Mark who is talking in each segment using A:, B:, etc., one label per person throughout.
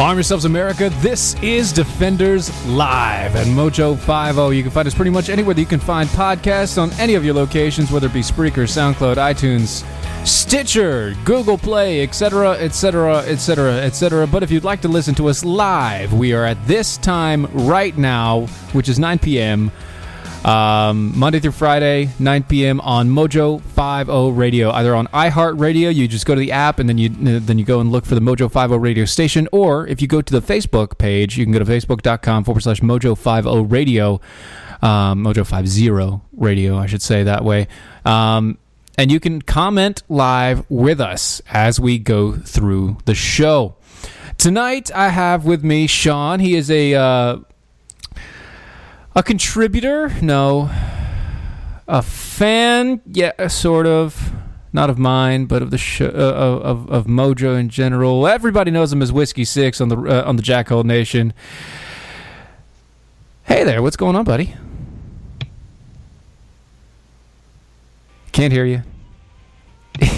A: Arm yourselves, America. This is Defenders Live at Mojo 50. You can find us pretty much anywhere that you can find podcasts on any of your locations, whether it be Spreaker, SoundCloud, iTunes, Stitcher, Google Play, etc., etc., etc., etc. But if you'd like to listen to us live, we are at this time right now, which is 9 p.m. Um, Monday through Friday, 9 p.m. on Mojo 50 Radio. Either on iHeartRadio, you just go to the app and then you then you go and look for the Mojo 50 Radio station, or if you go to the Facebook page, you can go to facebook.com forward slash Mojo 50 Radio, um, Mojo 50 Radio, I should say that way. Um, and you can comment live with us as we go through the show. Tonight, I have with me Sean. He is a uh, a contributor, no. A fan, yeah, sort of. Not of mine, but of the show, uh, of of Mojo in general. Everybody knows him as Whiskey Six on the uh, on the Jackhole Nation. Hey there, what's going on, buddy? Can't hear you. there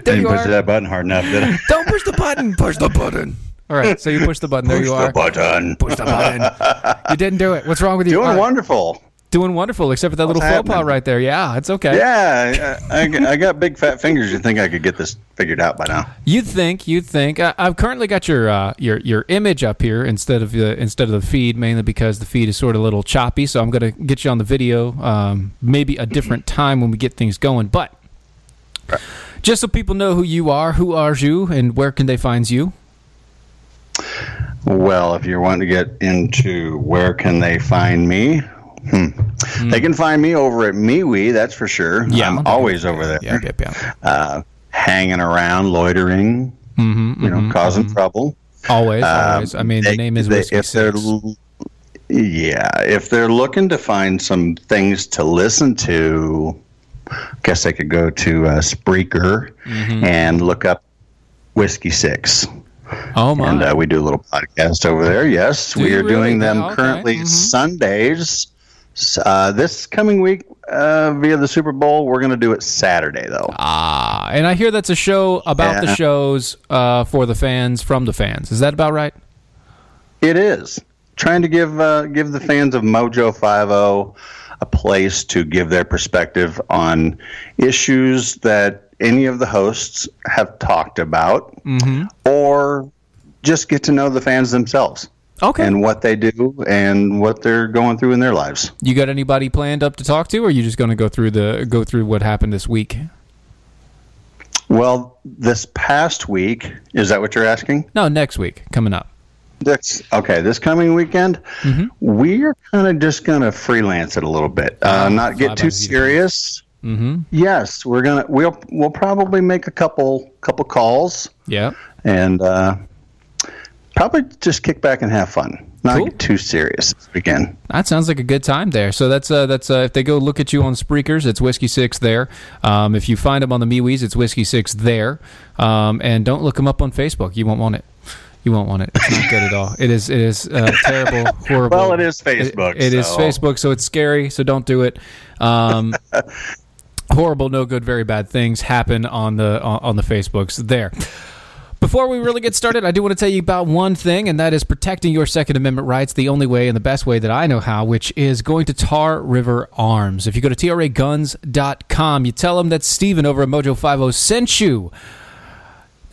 B: Didn't
A: you
B: push
A: are.
B: that button hard enough, did I?
A: Don't push the button. Push the button. All right, so you push the button. There you are.
B: Push the button.
A: Push the button. You didn't do it. What's wrong with you?
B: Doing
A: right.
B: wonderful.
A: Doing wonderful, except for that
B: What's
A: little faux pas right there. Yeah, it's okay.
B: Yeah, I, I, I got big fat fingers. You think I could get this figured out by now?
A: You'd think, you'd think. I, I've currently got your uh, your your image up here instead of the instead of the feed, mainly because the feed is sort of a little choppy. So I'm gonna get you on the video, um, maybe a different time when we get things going. But just so people know who you are, who are you, and where can they find you?
B: Well, if you're wanting to get into where can they find me, hmm. they can find me over at MeWe. That's for sure.
A: Yeah.
B: I'm always over there,
A: Yeah, yeah.
B: uh, hanging around, loitering,
A: Mm-hmm,
B: you know, causing trouble.
A: Always,
B: Um,
A: always. I mean, the name is
B: they-
A: Whiskey
B: if they're
A: Six.
B: yeah if they're looking to find some things to listen to I guess they could go to uh, Spreaker
A: Mm-hmm.
B: and look up Whiskey Six,
A: Oh my!
B: and uh, we do a little podcast over there. Yes,
A: Do
B: we are
A: really?
B: doing them
A: Oh, okay.
B: currently
A: Mhm.
B: Sundays. Uh, this coming week, uh, via the Super Bowl, we're going to do it Saturday though.
A: Ah, and I hear that's a show about the shows uh, for the fans from the fans. Is that about right?
B: It is trying to give uh, give the fans of Mojo Five O a place to give their perspective on issues that any of the hosts have talked about,
A: Mm-hmm.
B: or just get to know the fans themselves
A: Okay.
B: and what they do and what they're going through in their lives.
A: you got anybody planned up to talk to, or are you just going to go through the go through what happened this week?
B: Well, this past week, is that what you're asking?
A: No, next week coming up.
B: This okay. This coming weekend,
A: Mm-hmm.
B: we are kind of just going to freelance it a little bit, uh,
A: Ah,
B: not get too serious.
A: Mm-hmm.
B: Yes, we're gonna we'll we'll probably make a couple couple calls
A: Yeah.
B: and uh, probably just kick back and have fun. Not
A: Cool.
B: get too serious this weekend.
A: That sounds like a good time there. So that's uh, that's uh, if they go look at you on Spreakers, it's Whiskey Six there. Um, if you find them on the MeWe's, it's Whiskey Six there. Um, and don't look them up on Facebook. You won't want it. You won't want it. It's not good at all. It is. It is uh, terrible, horrible.
B: Well, it is Facebook,
A: It, it is
B: so-
A: Facebook, so it's scary. So don't do it. Um, horrible, no good, very bad things happen on the on, on the Facebooks there. Before we really get started, I do want to tell you about one thing, and that is protecting your Second Amendment rights the only way and the best way that I know how, which is going to Tar River Arms. If you go to traguns.com, you tell them that Steven over at Mojo50 sent you.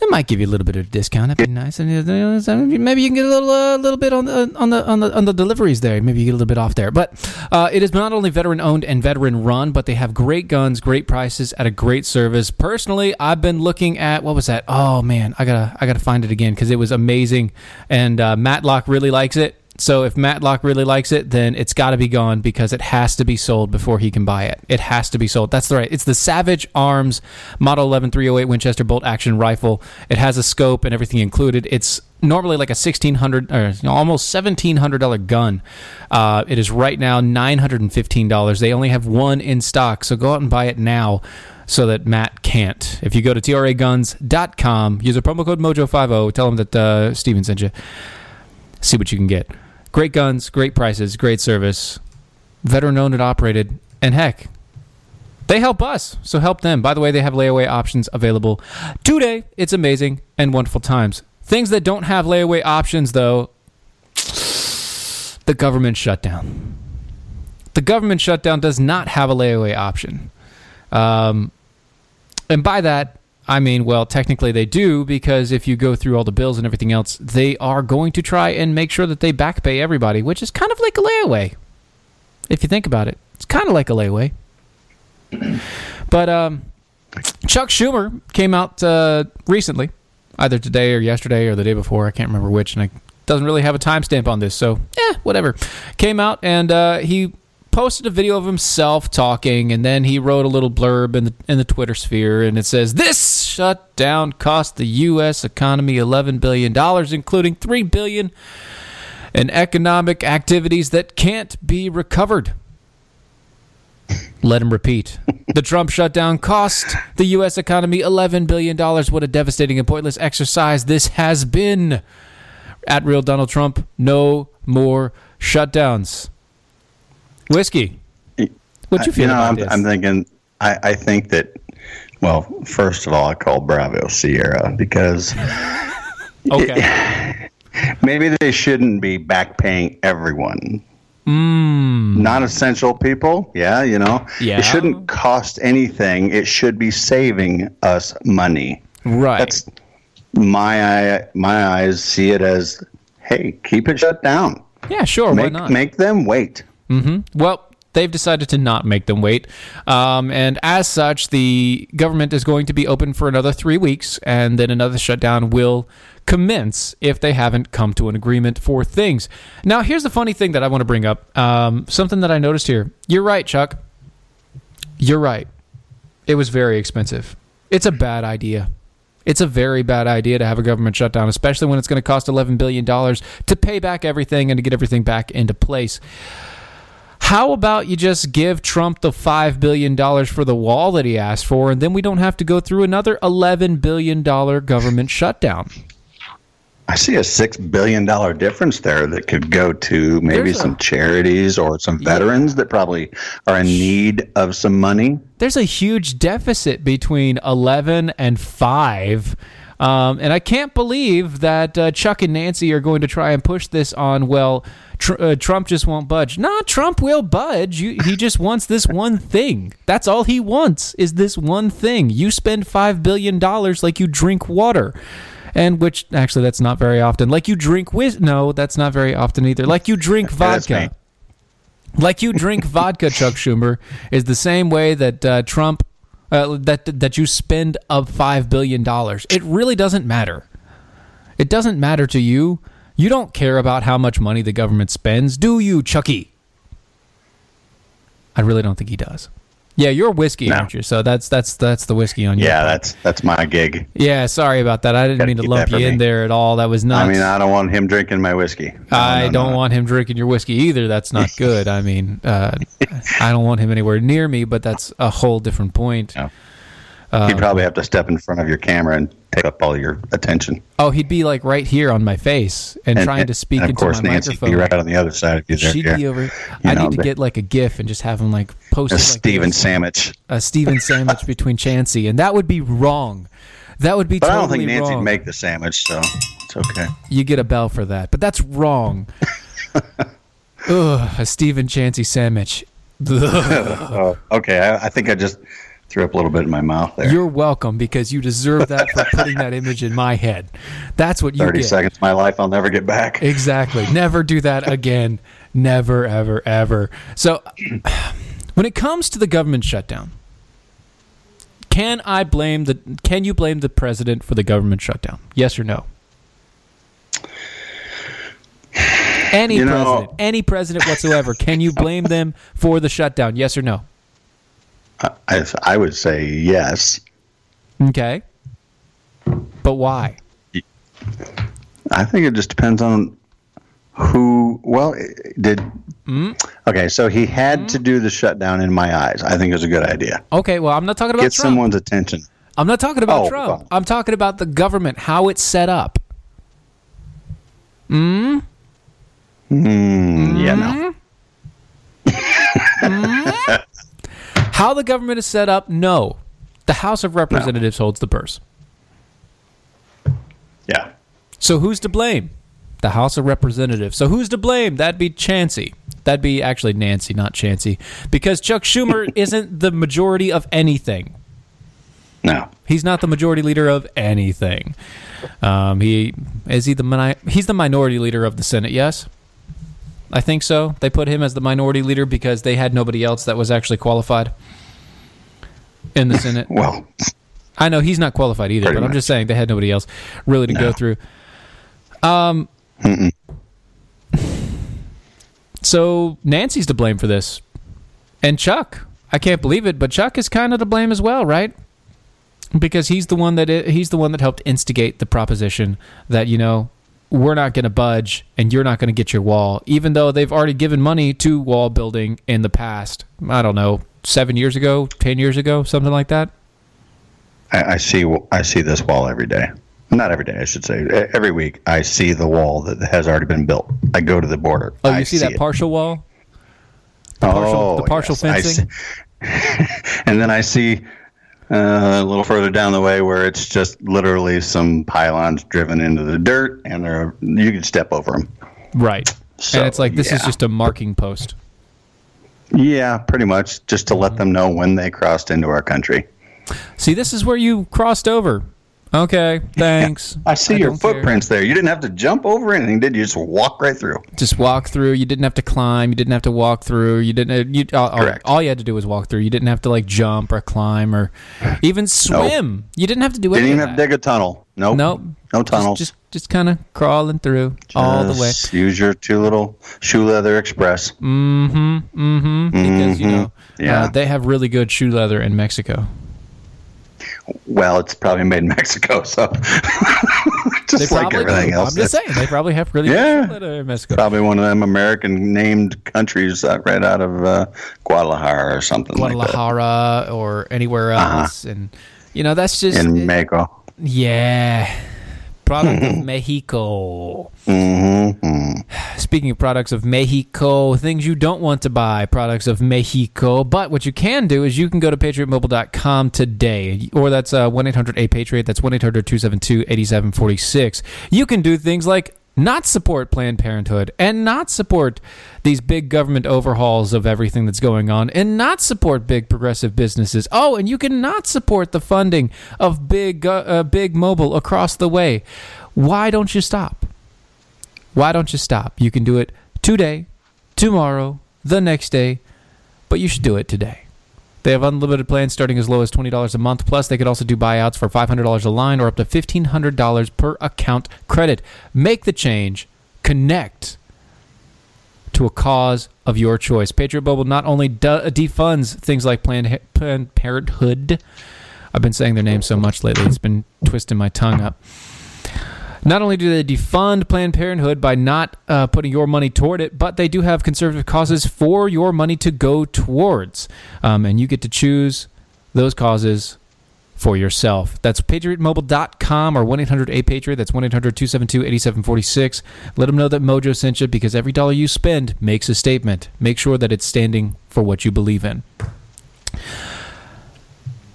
A: It might give you a little bit of a discount. That'd be nice. And uh, maybe you can get a little, uh, little bit on the on the on the on the deliveries there. Maybe you get a little bit off there. But uh, it is not only veteran owned and veteran run, but they have great guns, great prices at a great service. Personally, I've been looking at what was that? Oh man, I gotta I gotta find it again because it was amazing. And uh, Matlock really likes it. So if Matlock really likes it, then it's got to be gone because it has to be sold before he can buy it. It has to be sold. That's the right. It's the Savage Arms Model 11308 Winchester bolt action rifle. It has a scope and everything included. It's normally like a sixteen hundred or almost seventeen hundred dollar gun. Uh, it is right now nine hundred and fifteen dollars. They only have one in stock, so go out and buy it now so that Matt can't. If you go to traguns.com, use a promo code Mojo50, tell them that uh, Steven sent you. See what you can get. Great guns, great prices, great service, veteran owned and operated, and heck, they help us, so help them. By the way, they have layaway options available today. It's amazing and wonderful times. Things that don't have layaway options, though, the government shutdown. The government shutdown does not have a layaway option. Um, and by that, I mean, well, technically they do because if you go through all the bills and everything else, they are going to try and make sure that they back pay everybody, which is kind of like a layaway. If you think about it, it's kind of like a layaway. But um, Chuck Schumer came out uh, recently, either today or yesterday or the day before. I can't remember which, and it doesn't really have a timestamp on this, so yeah, whatever. Came out and uh, he posted a video of himself talking, and then he wrote a little blurb in the in the Twitter sphere, and it says, "This shutdown cost the U.S. economy eleven billion dollars, including three billion in economic activities that can't be recovered." Let him repeat. The Trump shutdown cost the U.S. economy $11 billion. What a devastating and pointless exercise this has been. At real Donald Trump, no more shutdowns. Whiskey. What you feel
B: you know,
A: about
B: I'm? I'm thinking. I, I think that. Well, first of all, I call Bravo Sierra because
A: okay.
B: maybe they shouldn't be back paying everyone.
A: Mm,
B: Non-essential people, yeah, you know,
A: Yeah.
B: it shouldn't cost anything. It should be saving us money.
A: right.
B: That's my eye. My eyes see it as, hey, keep it shut down.
A: yeah, sure. why not?
B: make them wait.
A: Well, they've decided to not make them wait. Um, and as such, the government is going to be open for another three weeks, and then another shutdown will commence if they haven't come to an agreement for things. Now, here's the funny thing that I want to bring up um, something that I noticed here. You're right, Chuck. You're right. It was very expensive. It's a bad idea. It's a very bad idea to have a government shutdown, especially when it's going to cost $11 billion to pay back everything and to get everything back into place. How about you just give Trump the $5 billion for the wall that he asked for, and then we don't have to go through another $11 billion government shutdown?
B: I see a six billion dollar difference there that could go to maybe
A: a-
B: some charities or some veterans that probably are in need of some money.
A: There's a huge deficit between 11 and 5. Um, and I can't believe that uh, Chuck and Nancy are going to try and push this on, well, tr- uh, Trump just won't budge. No, Trump will budge. You, he just wants this one thing. That's all he wants is this one thing. You spend $5 billion like you drink water. And which, actually, that's not very often. Like you drink whis. No, that's not very often either. Like you drink vodka like you drink vodka, Chuck Schumer, is the same way that uh, Trump uh, that that you spend of five billion dollars. It really doesn't matter. It doesn't matter to you. You don't care about how much money the government spends, do you, Chucky? I really don't think he does. Yeah, you're whiskey,
B: No.
A: aren't you? So that's that's that's the whiskey on you.
B: Yeah, that's that's my gig.
A: yeah. Sorry about that. I didn't
B: Gotta
A: mean to lump you
B: for
A: in there at all. That was nuts.
B: I mean, I don't want him drinking my whiskey. No,
A: I
B: no,
A: don't want him drinking your whiskey either. That's not good. I mean, uh, I don't want him anywhere near me, but that's a whole different point.
B: No. He'd um, probably have to step in front of your camera and take up all your attention.
A: Oh, he'd be like right here on my face and,
B: And,
A: trying to speak
B: and of
A: into
B: course,
A: my
B: Nancy
A: microphone.
B: be right on the other side of you there.
A: She'd
B: yeah.
A: be over.
B: You
A: I
B: know,
A: need to get like a GIF and just have him like post
B: a
A: it like
B: Steven
A: this.
B: sandwich.
A: a Steven sandwich between Chansey, and that would be wrong. That would be
B: But I don't think Nancy'd
A: wrong.
B: make the sandwich, so it's okay.
A: you get a bell for that, but that's wrong. Ugh, a Steven Chansey sandwich.
B: Oh, okay. I, I think I just threw up a little bit in my mouth there.
A: You're welcome because you deserve that for putting that image in my head. That's what you
B: 30
A: get.
B: seconds of my life I'll never get back.
A: Exactly. Never do that again. Never, ever, ever. So, when it comes to the government shutdown, can I blame the? Can you blame the president for the government shutdown? Yes or no? Any
B: You know-
A: president, any president whatsoever, can you blame them for the shutdown? Yes or no?
B: I, I would say yes.
A: Okay. But why?
B: I think it just depends on who. Well, did.
A: Hmm?
B: Okay, so he had to do the shutdown in my eyes. I think it was a good idea.
A: Okay, well, I'm not talking about
B: Get
A: Trump.
B: someone's attention.
A: I'm not talking about
B: Oh,
A: Trump.
B: well.
A: I'm talking about the government, how it's set up.
B: Mm, Hmm, yeah, no.
A: How the government is set up, no. The House of Representatives holds the purse.
B: Yeah.
A: So who's to blame? The House of Representatives. So who's to blame? That'd be Chancey. That'd be actually Nancy, not Chancey. Because Chuck Schumer isn't the majority of anything.
B: No.
A: He's not the majority leader of anything. Um, he is he the mini- he's the minority leader of the Senate. Yes, I think so. They put him as the minority leader because they had nobody else that was actually qualified in the Senate.
B: Well,
A: I know he's not qualified either, but I'm just saying they had nobody else really to go through. Um, so Nancy's to blame for this, and Chuck. I can't believe it, but Chuck is kind of to blame as well, right? Because he's the one that he's the one that helped instigate the proposition that you know we're not going to budge and you're not going to get your wall, even though they've already given money to wall building in the past. I don't know, seven years ago, ten years ago, something like that.
B: I, I see. I see this wall every day. Not every day, I should say. Every week, I see the wall that has already been built. I go to the border.
A: Oh, you
B: I
A: see that
B: it.
A: partial wall?
B: The
A: partial- the oh, partial fencing?
B: and then I see uh, a little further down the way where it's just literally some pylons driven into the dirt, and they're, you can step over them.
A: Right.
B: So,
A: and it's like this is just a marking post.
B: Yeah, pretty much, just to let them know when they crossed into our country.
A: See, this is where you crossed over. Okay, thanks.
B: I see your
A: don't care.
B: footprints there. You didn't have to jump over anything, did you? Just walk right through.
A: Just walk through. You didn't have to climb. You didn't have to walk through. You didn't. You all,
B: Correct.
A: all you had to do was walk through. You didn't have to like jump or climb or even swim. You didn't have to do
B: anything.
A: Didn't
B: even have to dig a tunnel. Nope.
A: Nope.
B: No
A: Just-
B: tunnels.
A: Just just, kind of crawling through all the way.
B: Use your two little shoe leather express.
A: Mm-hmm. Mm-hmm. Because you
B: Mhm.
A: know,
B: Yeah.
A: uh, they have really good shoe leather in Mexico.
B: Well, it's probably made in Mexico, so
A: They
B: just like everything
A: do.
B: else.
A: I'm just saying they probably have really
B: Yeah.
A: good in Mexico.
B: Probably one of them American named countries uh, right out of uh, Guadalajara or something like
A: Guadalajara or anywhere else, and you know that's just.
B: In Mexico.
A: yeah, product of Mexico.
B: hmm
A: Speaking of products of Mexico, things you don't want to buy, products of Mexico. But what you can do is you can go to patriotmobile.com today, or that's uh, 1 800 A Patriot. That's 1 800 272 8746. You can do things like not support Planned Parenthood and not support these big government overhauls of everything that's going on and not support big progressive businesses. Oh, and you cannot support the funding of big, uh, uh, big mobile across the way. Why don't you stop? Why don't you stop? You can do it today, tomorrow, the next day, but you should do it today. They have unlimited plans starting as low as $20 a month. Plus, they could also do buyouts for $500 a line or up to $1,500 per account credit. Make the change. Connect to a cause of your choice. Patriot Mobile not only de- uh, defunds things like Planned, Planned Parenthood, I've been saying their name so much lately, it's been twisting my tongue up. Not only do they defund Planned Parenthood by not uh, putting your money toward it, but they do have conservative causes for your money to go towards. Um, and you get to choose those causes for yourself. That's patriotmobile.com or 1 800 A Patriot. That's 1 800 272 8746. Let them know that Mojo sent you because every dollar you spend makes a statement. Make sure that it's standing for what you believe in.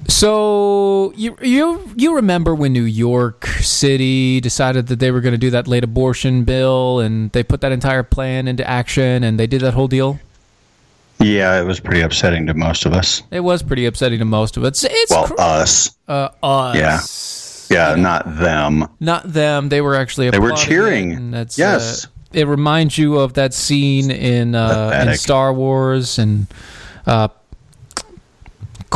A: So you you you remember when New York City decided that they were going to do that late abortion bill and they put that entire plan into action and they did that whole deal?
B: Yeah, it was pretty upsetting to most of us.
A: It was pretty upsetting to most of us. It's
B: Well,
A: cr-
B: us.
A: uh, us.
B: Yeah, Yeah, not them.
A: Not them. They were actually
B: They were cheering.
A: that's,
B: Yes.
A: uh, it reminds you of that scene in uh, in Star Wars and uh,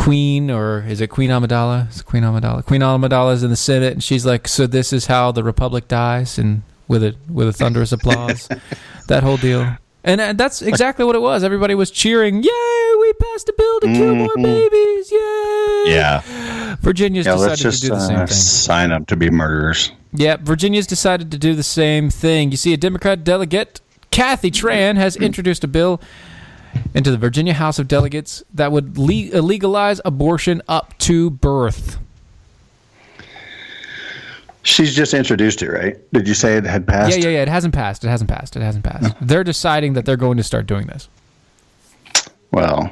A: Queen, or is it Queen Amidala? Is it Queen Amidala? Queen Amidala's in the Senate, and she's like, "So this is how the Republic dies," and with a with a thunderous applause, that whole deal. And uh, that's exactly what it was. Everybody was cheering, "Yay! We passed a bill to kill more babies! Yay!"
B: Yeah.
A: Virginia's
B: Yeah,
A: decided
B: just
A: to do the same
B: uh,
A: thing.
B: sign up to be murderers.
A: Yeah, Virginia's decided to do the same thing. You see, a Democrat delegate, Kathy Tran, has introduced a bill into the Virginia House of Delegates that would le- legalize abortion up to birth.
B: She's just introduced it, right? Did you say it had passed?
A: Yeah, yeah, yeah. It hasn't passed. It hasn't passed. It hasn't passed. They're deciding that they're going to start doing this.
B: Well,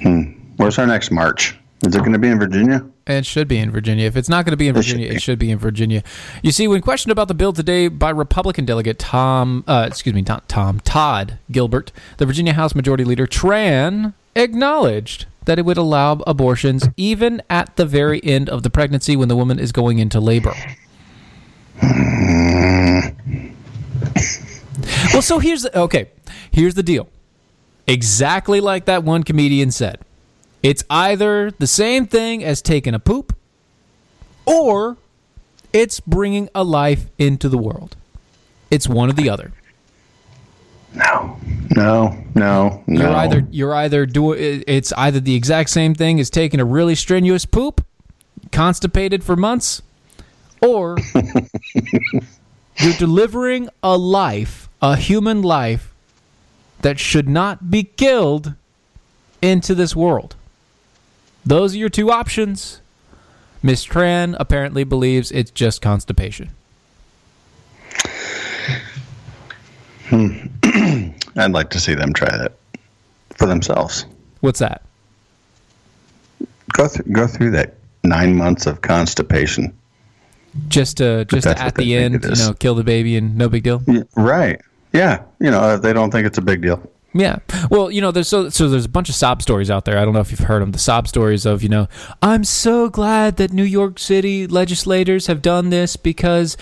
B: hmm. Where's our next march? Is it going to be in Virginia?
A: It should be in Virginia. If it's not going to be in
B: It should
A: Virginia,
B: be.
A: it should be in Virginia. You see, when questioned about the bill today by Republican delegate Tom, uh, excuse me, not Tom, Todd Gilbert, the Virginia House Majority Leader Tran acknowledged that it would allow abortions even at the very end of the pregnancy when the woman is going into labor. well, so here's the, okay. Here's the deal. Exactly like that one comedian said. It's either the same thing as taking a poop or it's bringing a life into the world. It's one or the other.
B: No, no, no, no.
A: You're either you're either doing it's either the exact same thing as taking a really strenuous poop, constipated for months, or you're delivering a life, a human life that should not be killed into this world. Those are your two options. Miss Tran apparently believes it's just constipation. Hmm.
B: I'd like to see them try that for themselves.
A: What's that?
B: Go through, go through that nine months of constipation.
A: Just to just to at the end, you know, kill the baby and no big deal.
B: Yeah, right? Yeah. You know, they don't think it's a big deal.
A: Yeah. Well, you know, there's so so there's a bunch of sob stories out there. I don't know if you've heard them. The sob stories of, you know, I'm so glad that New York City legislators have done this because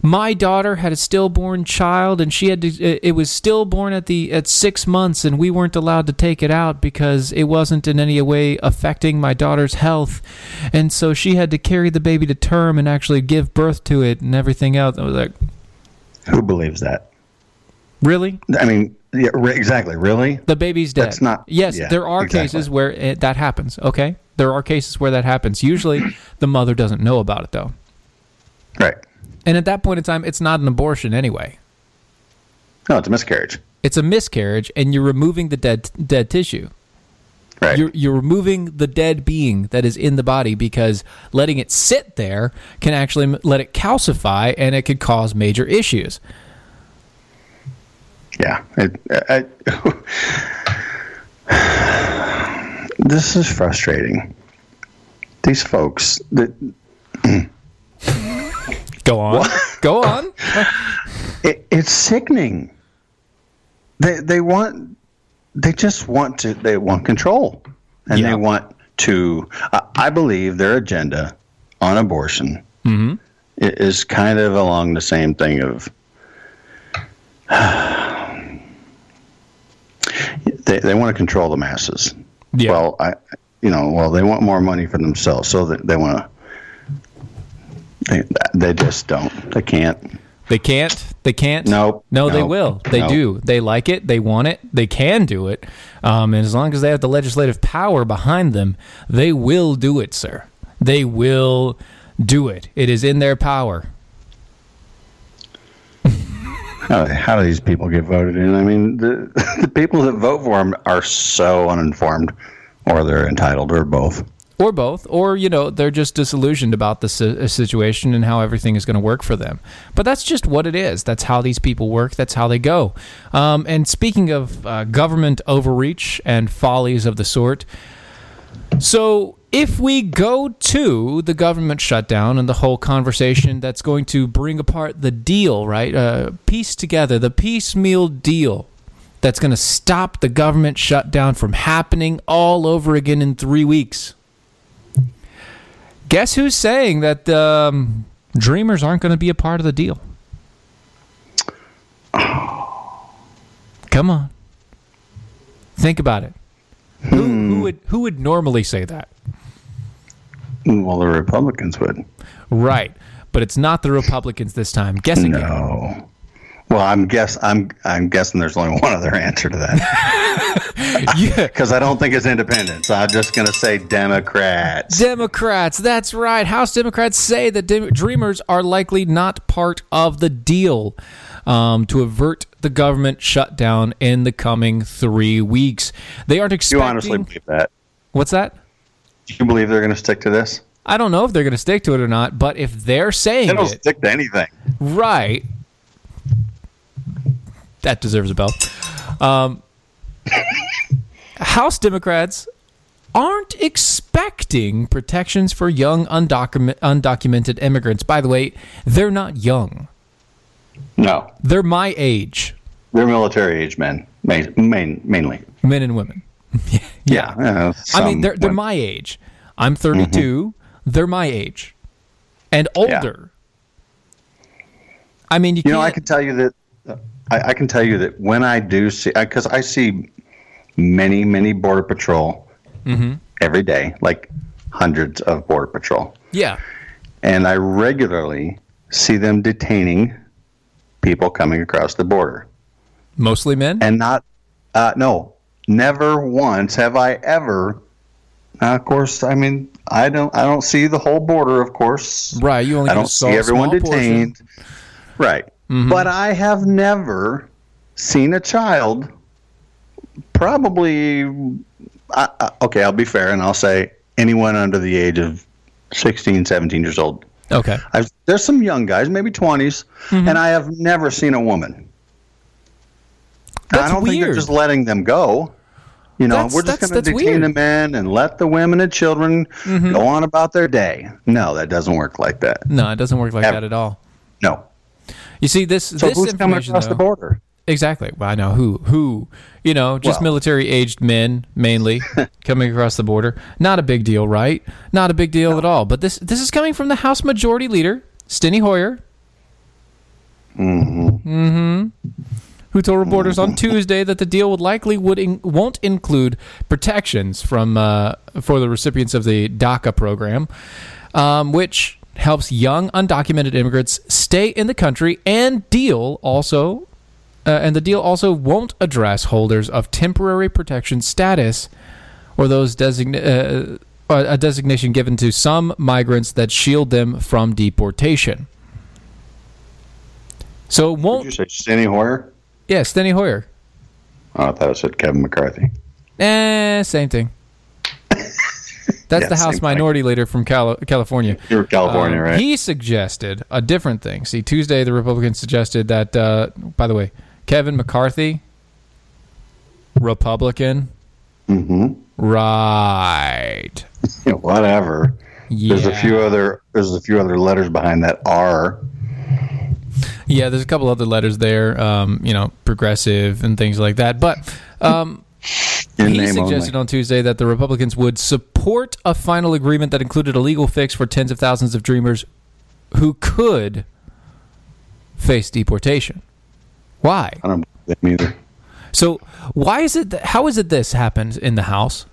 A: my daughter had a stillborn child and she had to it it was stillborn at the at 6 months and we weren't allowed to take it out because it wasn't in any way affecting my daughter's health. And so she had to carry the baby to term and actually give birth to it and everything else. I was like,
B: Who believes that?
A: "Really?"
B: I mean, yeah, re- exactly. Really?
A: The baby's dead.
B: That's not-
A: Yes,
B: yeah,
A: there are
B: exactly.
A: cases where it, that happens. Okay, there are cases where that happens. Usually, the mother doesn't know about it though,
B: Right.
A: and at that point in time, it's not an abortion anyway.
B: No, it's a miscarriage.
A: It's a miscarriage, and you're removing the dead dead tissue.
B: Right.
A: You're you're removing the dead being that is in the body because letting it sit there can actually let it calcify, and it could cause major issues.
B: Yeah. It, I, this is frustrating. These folks, that
A: Go on, go on.
B: it, it's sickening. They they want they just want to they want control, and
A: Yeah.
B: they want to. I, I believe their agenda on abortion
A: Mm-hmm.
B: is kind of along the same thing of. They, they want to control the masses.
A: Yeah.
B: Well, I, you know, well, they want more money for themselves, so that they want to. They, they just don't. They can't.
A: They can't. They can't.
B: Nope.
A: No, they
B: Nope.
A: will. They
B: Nope.
A: do. They like it. They want it. They can do it. Um, and as long as they have the legislative power behind them, they will do it, sir. They will do it. It is in their power.
B: How, how do these people get voted in? I mean, the, the people that vote for them are so uninformed, or they're entitled, or both.
A: Or both, or you know, they're just disillusioned about the uh, situation and how everything is going to work for them. But that's just what it is. That's how these people work. That's how they go. Um, and speaking of uh, government overreach and follies of the sort, so if we go to the government shutdown and the whole conversation that's going to bring apart the deal, right? Uh, piece together the piecemeal deal that's going to stop the government shutdown from happening all over again in three weeks. Guess who's saying that um, dreamers aren't going to be a part of the deal? Come on. Think about it. Who, who would who would normally say that?
B: Well, the Republicans would.
A: Right. But it's not the Republicans this time. Guess again.
B: No. Well, I'm guess I'm I'm guessing there's only one other answer to that
A: Yeah.
B: because I don't think it's independents. I'm just gonna say Democrats.
A: Democrats, that's right. House Democrats say that Dem- Dreamers are likely not part of the deal um, to avert the government shutdown in the coming three weeks. They aren't
B: Do
A: expecting.
B: you honestly believe that?
A: What's that?
B: Do you believe they're going to stick to this?
A: I don't know if they're going to stick to it or not, but if they're saying
B: They don't
A: it,
B: stick to anything.
A: right, that deserves a bell. Um, House Democrats aren't expecting protections for young undocument, undocumented immigrants. By the way, they're not young.
B: No,
A: They're my age,
B: they're military age men, main, main, mainly.
A: men and women.
B: Yeah, yeah,
A: I mean, they're they're
B: women.
A: my age. I'm 32. They're my age, and older. I mean, you,
B: You
A: can't.
B: know, I can tell you that. uh, I, I can tell you that when I do see, because I see many, many border patrol
A: Mm-hmm.
B: every day, like hundreds of border patrol,
A: yeah,
B: and I regularly see them detaining people coming across the border,
A: mostly men.
B: and not, uh, no, never once have I ever. Now, of course, I mean, I don't, I don't see the whole border, of course.
A: right. You only
B: I don't see everyone
A: small portion. Mm-hmm.
B: detained. Right. But I have never seen a child, probably, I, I, okay, I'll be fair and I'll say anyone under the age of 16, 17 years old.
A: Okay.
B: I've, there's some young guys, maybe 20s,
A: Mm-hmm.
B: and I have never seen a woman.
A: That's
B: I don't think they're just letting them go. You know,
A: That's-
B: we're just going to detain
A: weird. Mm-hmm.
B: the men and let the women and children go on about their day. No, that doesn't work like that.
A: No, it doesn't work like
B: Ever.
A: that at all.
B: No.
A: You see, this
B: So
A: this
B: who's coming across the border?
A: Exactly. Well, I know who who you know just
B: Well-
A: military aged men mainly coming across the border. Not a big deal, right? Not a big deal at all. But this this is coming from the House Majority Leader Steny Hoyer. Mm-hmm. Who told reporters on Tuesday that the deal would likely would in, won't include protections from uh, for the recipients of the DACA program, um, which helps young undocumented immigrants stay in the country and deal also uh, and the deal also won't address holders of temporary protection status or those design- uh, a designation given to some migrants that shield them from deportation. So it won't.
B: you say Steny Hoyer?
A: Yeah, Steny Hoyer.
B: Oh, I thought it said Kevin McCarthy.
A: Eh, same thing. That's
B: Yeah,
A: the House
B: same thing.
A: Minority Leader from Cali- California.
B: You're California,
A: Um,
B: right?
A: He suggested a different thing. See, Tuesday the Republicans suggested that. Uh, by the way, Kevin McCarthy, Republican,
B: mm-hmm.
A: right?
B: Whatever. There's a few other. There's a few other letters behind that R.
A: Yeah, there's a couple other letters there. Um, you know, progressive and things like that. But um, he suggested
B: only.
A: on Tuesday that the Republicans would support a final agreement that included a legal fix for tens of thousands of dreamers who could face deportation. Why?
B: I don't believe them either.
A: So why is it? That, how is it this happens in the House?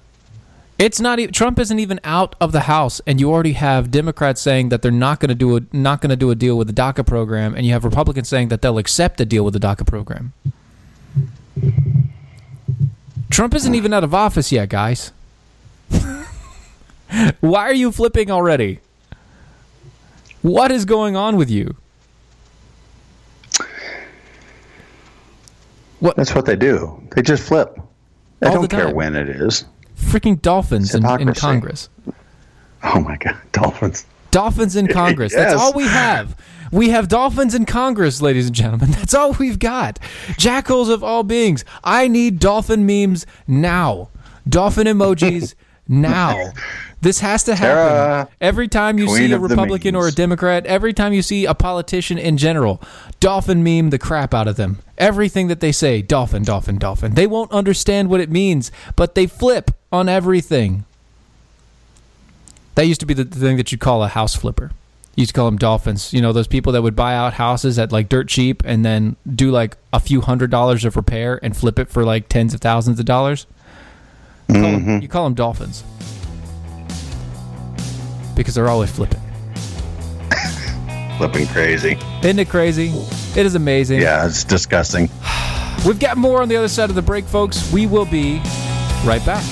A: It's not. Even, Trump isn't even out of the House, and you already have Democrats saying that they're not going to do a not going to do a deal with the DACA program, and you have Republicans saying that they'll accept a deal with the DACA program. Trump isn't even out of office yet, guys. Why are you flipping already? What is going on with you?
B: That's what they do. They just flip. They
A: All
B: don't care when it is.
A: Freaking dolphins in, in. Congress.
B: Oh my God, dolphins.
A: Dolphins in Congress. That's all we have. We have dolphins in Congress, ladies and gentlemen. That's all we've got. Jackals of all beings. I need dolphin memes now. Dolphin emojis now. This has to happen
B: Tara,
A: every time you see a Republican or a. Democrat. Every time you see a politician in general, dolphin meme the crap out of them. Everything that they say, dolphin, dolphin, dolphin. They won't understand what it means, but they flip on everything. That used to be the thing that you call a house flipper. You used to call them dolphins. You know, those people that would buy out houses at like dirt cheap and then do like a few hundred dollars of repair and flip it for like tens of thousands of dollars. You call, them, you call them dolphins because they're always flipping.
B: Flipping crazy.
A: Isn't it crazy? It is amazing.
B: Yeah, it's disgusting.
A: We've got more on the other side of the break, folks. We will be right back.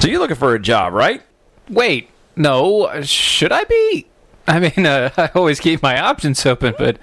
C: So you're looking for a job, right?
A: Wait, no, should I be? I mean, uh, I always keep my options open, but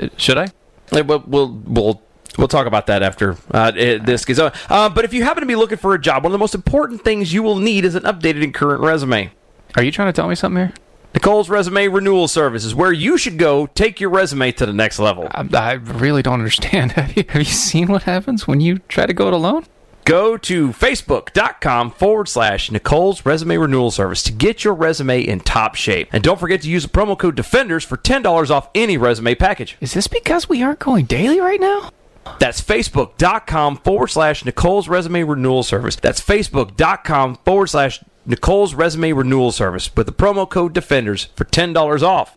A: uh, should I?
C: We'll we'll we'll, we'll talk about that after uh, this gets on. Uh, but if you happen to be looking for a job, one of the most important things you will need is an updated and current resume.
A: Are you trying to tell me something here?
C: Nicole's Resume Renewal Service is where you should go take your resume to the next level.
A: I, I really don't understand. Have you, have you seen what happens when you try to go it alone?
C: Go to facebook.com forward slash Nicole's Resume Renewal Service to get your resume in top shape. And don't forget to use the promo code DEFENDERS for $10 off any resume package.
A: Is this because we aren't going daily right now?
C: That's facebook.com forward slash Nicole's Resume Renewal Service. That's facebook.com forward slash Nicole's Resume Renewal Service with the promo code DEFENDERS for $10 off.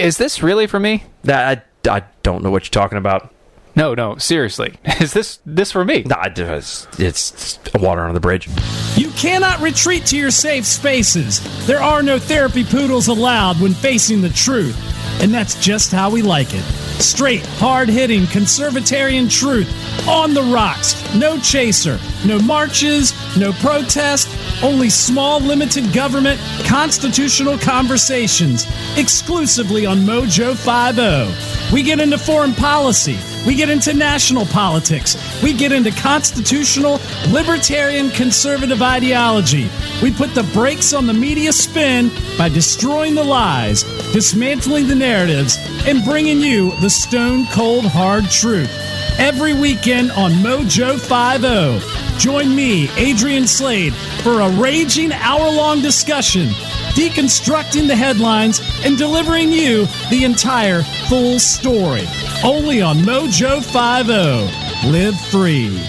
A: Is this really for me?
C: That I, I don't know what you're talking about.
A: No, no, seriously. Is this this for me?
C: Nah, it's, it's water under the bridge.
D: You cannot retreat to your safe spaces. There are no therapy poodles allowed when facing the truth. And that's just how we like it. Straight, hard hitting, conservatarian truth on the rocks. No chaser, no marches, no protest, only small, limited government, constitutional conversations exclusively on Mojo 50. We get into foreign policy. We get into national politics. We get into constitutional, libertarian, conservative ideology. We put the brakes on the media spin by destroying the lies, dismantling the narratives, and bringing you the stone cold hard truth. Every weekend on Mojo 50. Join me, Adrian Slade, for a raging hour long discussion, deconstructing the headlines and delivering you the entire full story. Only on Mojo 50. Live free.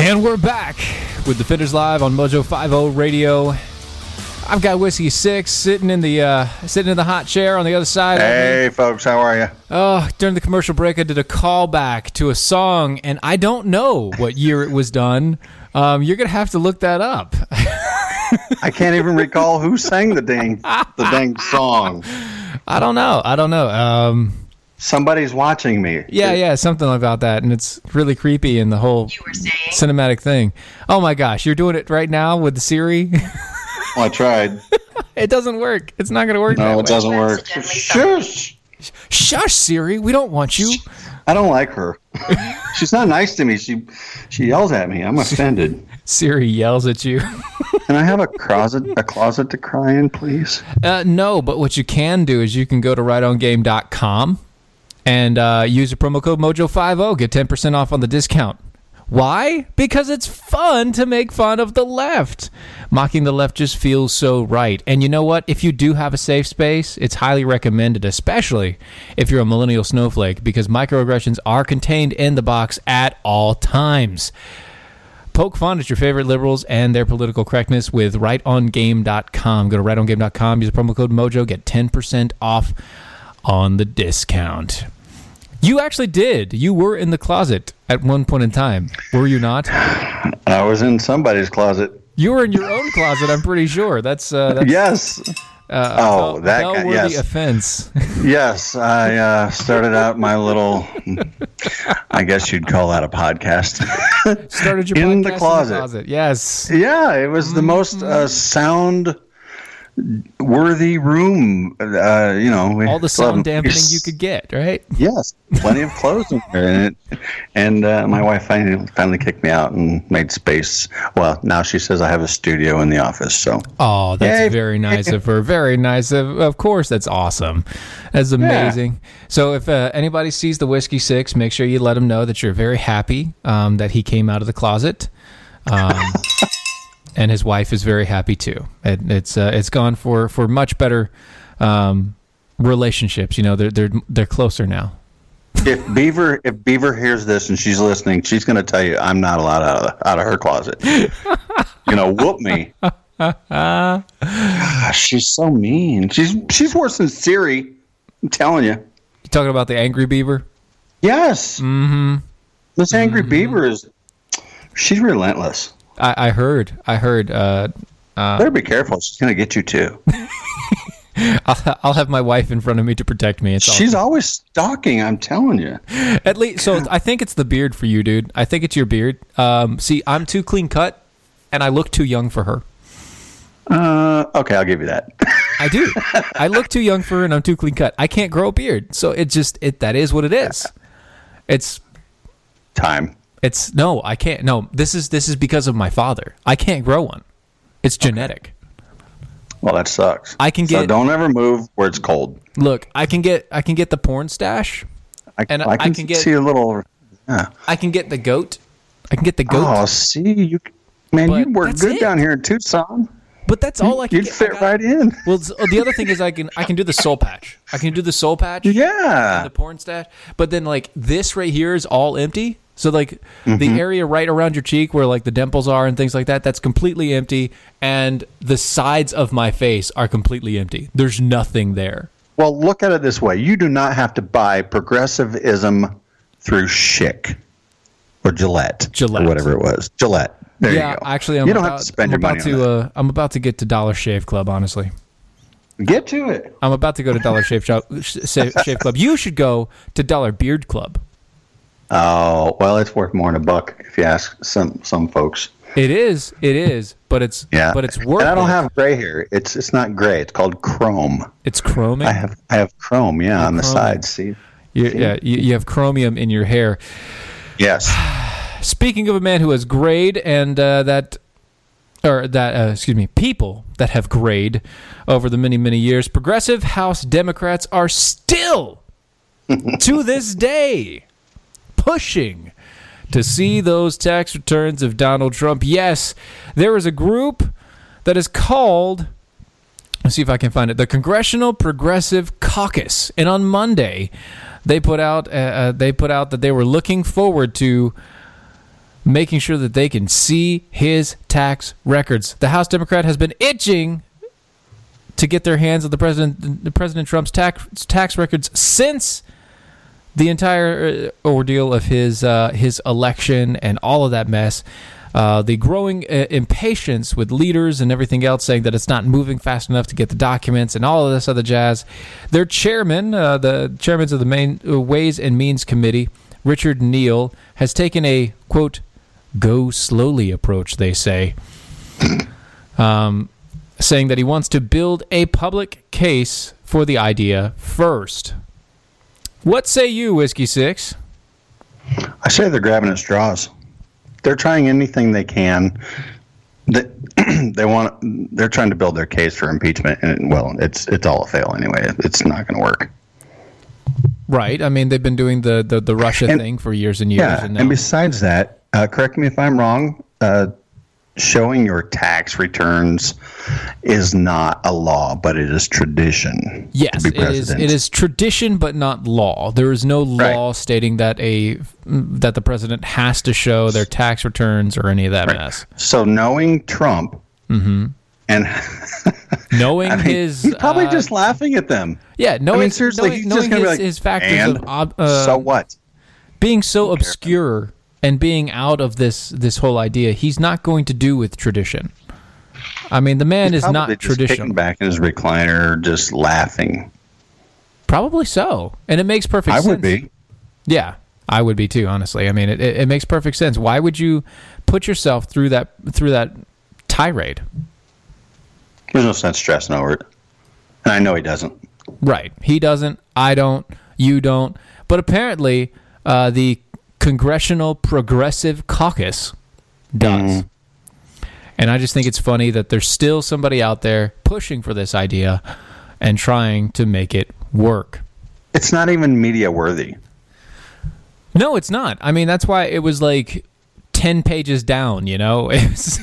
A: And we're back with Defenders Live on Mojo 50 Radio. I've got Whiskey Six sitting in the uh, sitting in the hot chair on the other side. of me.
B: Hey, folks, how are you?
A: Oh, during the commercial break, I did a callback to a song, and I don't know what year it was done. Um, you're gonna have to look that up.
B: I can't even recall who sang the dang the dang song.
A: I don't know. I don't know. Um,
B: Somebody's watching me.
A: yeah, yeah, something about that, and it's really creepy and the whole cinematic thing. Oh my gosh, you're doing it right now with the Siri.
B: Well, I tried.
A: it doesn't work. It's not gonna work. that
B: No,
A: way.
B: it doesn't work. Shush.
A: Shush, Siri. We don't want you.
B: I don't like her. She's not nice to me. She she yells at me. I'm offended.
A: Siri yells at you.
B: Can I have a closet a closet to cry in, please?
A: Uh, no, but what you can do is you can go to rightongame.com and uh, use the promo code Mojo50. Get 10% off on the discount. Why? Because it's fun to make fun of the left. Mocking the left just feels so right. And you know what? If you do have a safe space, it's highly recommended, especially if you're a millennial snowflake, because microaggressions are contained in the box at all times. Poke fun at your favorite liberals and their political correctness with rightongame.com. Go to rightongame.com, use the promo code MOJO, get 10% off on the discount. You actually did. You were in the closet at one point in time, were you not?
B: I was in somebody's closet.
A: You were in your own closet, I'm pretty sure. That's, uh, that's
B: Yes.
A: uh,
B: Oh, that guy,
A: bellworthy
B: yes.
A: offense.
B: Yes, I uh, started out my little. I guess you'd call that a podcast.
A: Started your
B: In
A: podcast
B: the closet.
A: Yes.
B: yeah, it was the most uh, sound worthy room. Uh, you know,
A: All the sound dampening you could get, right?
B: Yes, plenty of clothes in there, and it, and uh, my wife finally finally kicked me out and made space. Well, now she says I have a studio in the office. So
A: Oh, that's
B: Yay.
A: very nice of her. Very nice. Of, of course, that's awesome. That's amazing. So, if uh, anybody sees the whiskey six, make sure you let him know that you're very happy um, that he came out of the closet, um, and his wife is very happy too. It, it's uh, it's gone for for much better um, relationships. You know, they're they're they're closer now.
B: if Beaver if Beaver hears this and she's listening, she's going to tell you I'm not allowed out of out of her closet. you know, whoop me. Gosh, she's so mean. She's she's worse than Siri. I'm telling you.
A: You talking about the angry beaver?
B: Yes. Mm-hmm. This angry beaver is. She's relentless.
A: I, I heard. I heard. Uh,
B: Better be careful. She's going to get you too.
A: I'll, I'll have my wife in front of me to protect me. It's
B: She's always stalking. I'm telling you.
A: At least, so I think it's the beard for you, dude. I think it's your beard. Um, see, I'm too clean cut, and I look too young for her.
B: Uh, okay, I'll give you that.
A: I do. I look too young for her, and I'm too clean cut. I can't grow a beard, so it just it that is what it is. It's
B: Time.
A: It's no, I can't. No, this is this is because of my father. I can't grow one. It's genetic.
B: Well, that sucks.
A: I can
B: So
A: get-
B: don't ever move where it's cold.
A: Look, I can get I can get the porn stash.
B: I,
A: And
B: I
A: I
B: can,
A: can get-
B: see a little. Yeah.
A: I can get the goat. I can get the goat.
B: Oh, see you, man.
A: But
B: You'd work good
A: it.
B: down here in Tucson.
A: but that's all I can
B: You'd
A: get.
B: Fit
A: got-
B: right in.
A: Well, the other thing is I can I can do the soul patch. I can do the soul patch.
B: Yeah.
A: the porn stash. But then like this right here is all empty. So like
B: Mm-hmm.
A: the area right around your cheek where like the dimples are and things like that, that's completely empty. And the sides of my face are completely empty. There's nothing there.
B: Well, look at it this way: you do not have to buy progressivism through Schick or Gillette,
A: Gillette.
B: or whatever it was. Gillette. There
A: yeah,
B: you go.
A: actually, I'm
B: you don't
A: about,
B: have to spend
A: I'm
B: your
A: about
B: money
A: to
B: on
A: uh, I'm about to get to Dollar Shave Club. Honestly.
B: Get to it.
A: I'm about to go to Dollar Shave Shop, Shave Shave Club. You should go to Dollar Beard Club.
B: Oh well, it's worth more than a buck if you ask some some folks.
A: It is, it is, but it's
B: Yeah,
A: but it's worth.
B: And I don't
A: it.
B: have gray hair. It's it's not gray. It's called chrome.
A: It's chroming.
B: I have I have chrome. Yeah, on the
A: chroming.
B: sides. See.
A: You, yeah, you, you have chromium in your hair.
B: Yes.
A: Speaking of a man who has grayed and uh, that, or that, uh, excuse me, people that have grayed over the many, many years, progressive House Democrats are still, to this day, pushing to see those tax returns of Donald Trump. Yes, there is a group that is called. Let's see if I can find it. The Congressional Progressive Caucus, and on Monday, they put out uh, uh, they put out that they were looking forward to making sure that they can see his tax records. The House Democrat has been itching to get their hands on the president the President Trump's tax tax records since the entire uh, ordeal of his uh, his election and all of that mess. Uh, the growing uh, impatience with leaders and everything else, saying that it's not moving fast enough to get the documents and all of this other jazz. Their chairman, uh, the chairman of the main uh, Ways and Means Committee, Richard Neal, has taken a quote "go slowly" approach. They say, um, saying that he wants to build a public case for the idea first. What say you, Whiskey Six?
B: I say they're grabbing at straws. They're trying anything they can. They, they want. They're trying to build their case for impeachment, and well, it's it's all a fail anyway. It's not going to work.
A: Right. I mean, they've been doing the the, the Russia
B: And-
A: thing for years and years.
B: Yeah,
A: and
B: and, besides that, uh, correct me if I'm wrong. Uh, showing your tax returns is not a law, but it is tradition.
A: yes, it is. It is tradition, but not law. There is no law
B: Right.
A: stating that a that the president has to show their tax returns or any of that mess.
B: So knowing Trump, and
A: Knowing
B: I mean,
A: his,
B: he's probably
A: uh,
B: just laughing at them.
A: yeah. Knowing,
B: I mean, seriously,
A: knowing, knowing his,
B: like,
A: his factors
B: and
A: of uh,
B: so what?
A: being so obscure and being out of this this whole idea, he's not going to do with tradition. I mean, the man is not
B: just
A: traditional.
B: back in his recliner, just laughing.
A: Probably so, and it makes perfect sense.
B: I
A: sense.
B: would be.
A: Yeah, I would be too. Honestly, I mean, it, it, it makes perfect sense. Why would you put yourself through that through that tirade?
B: There's no sense stressing over it. And I know he doesn't.
A: Right. He doesn't. I don't. You don't. But apparently, uh, the Congressional Progressive Caucus does. Mm-hmm. And I just think it's funny that there's still somebody out there pushing for this idea and trying to make it work.
B: It's not even media worthy.
A: No, it's not. I mean, that's why it was like 10 pages down, you know? It's,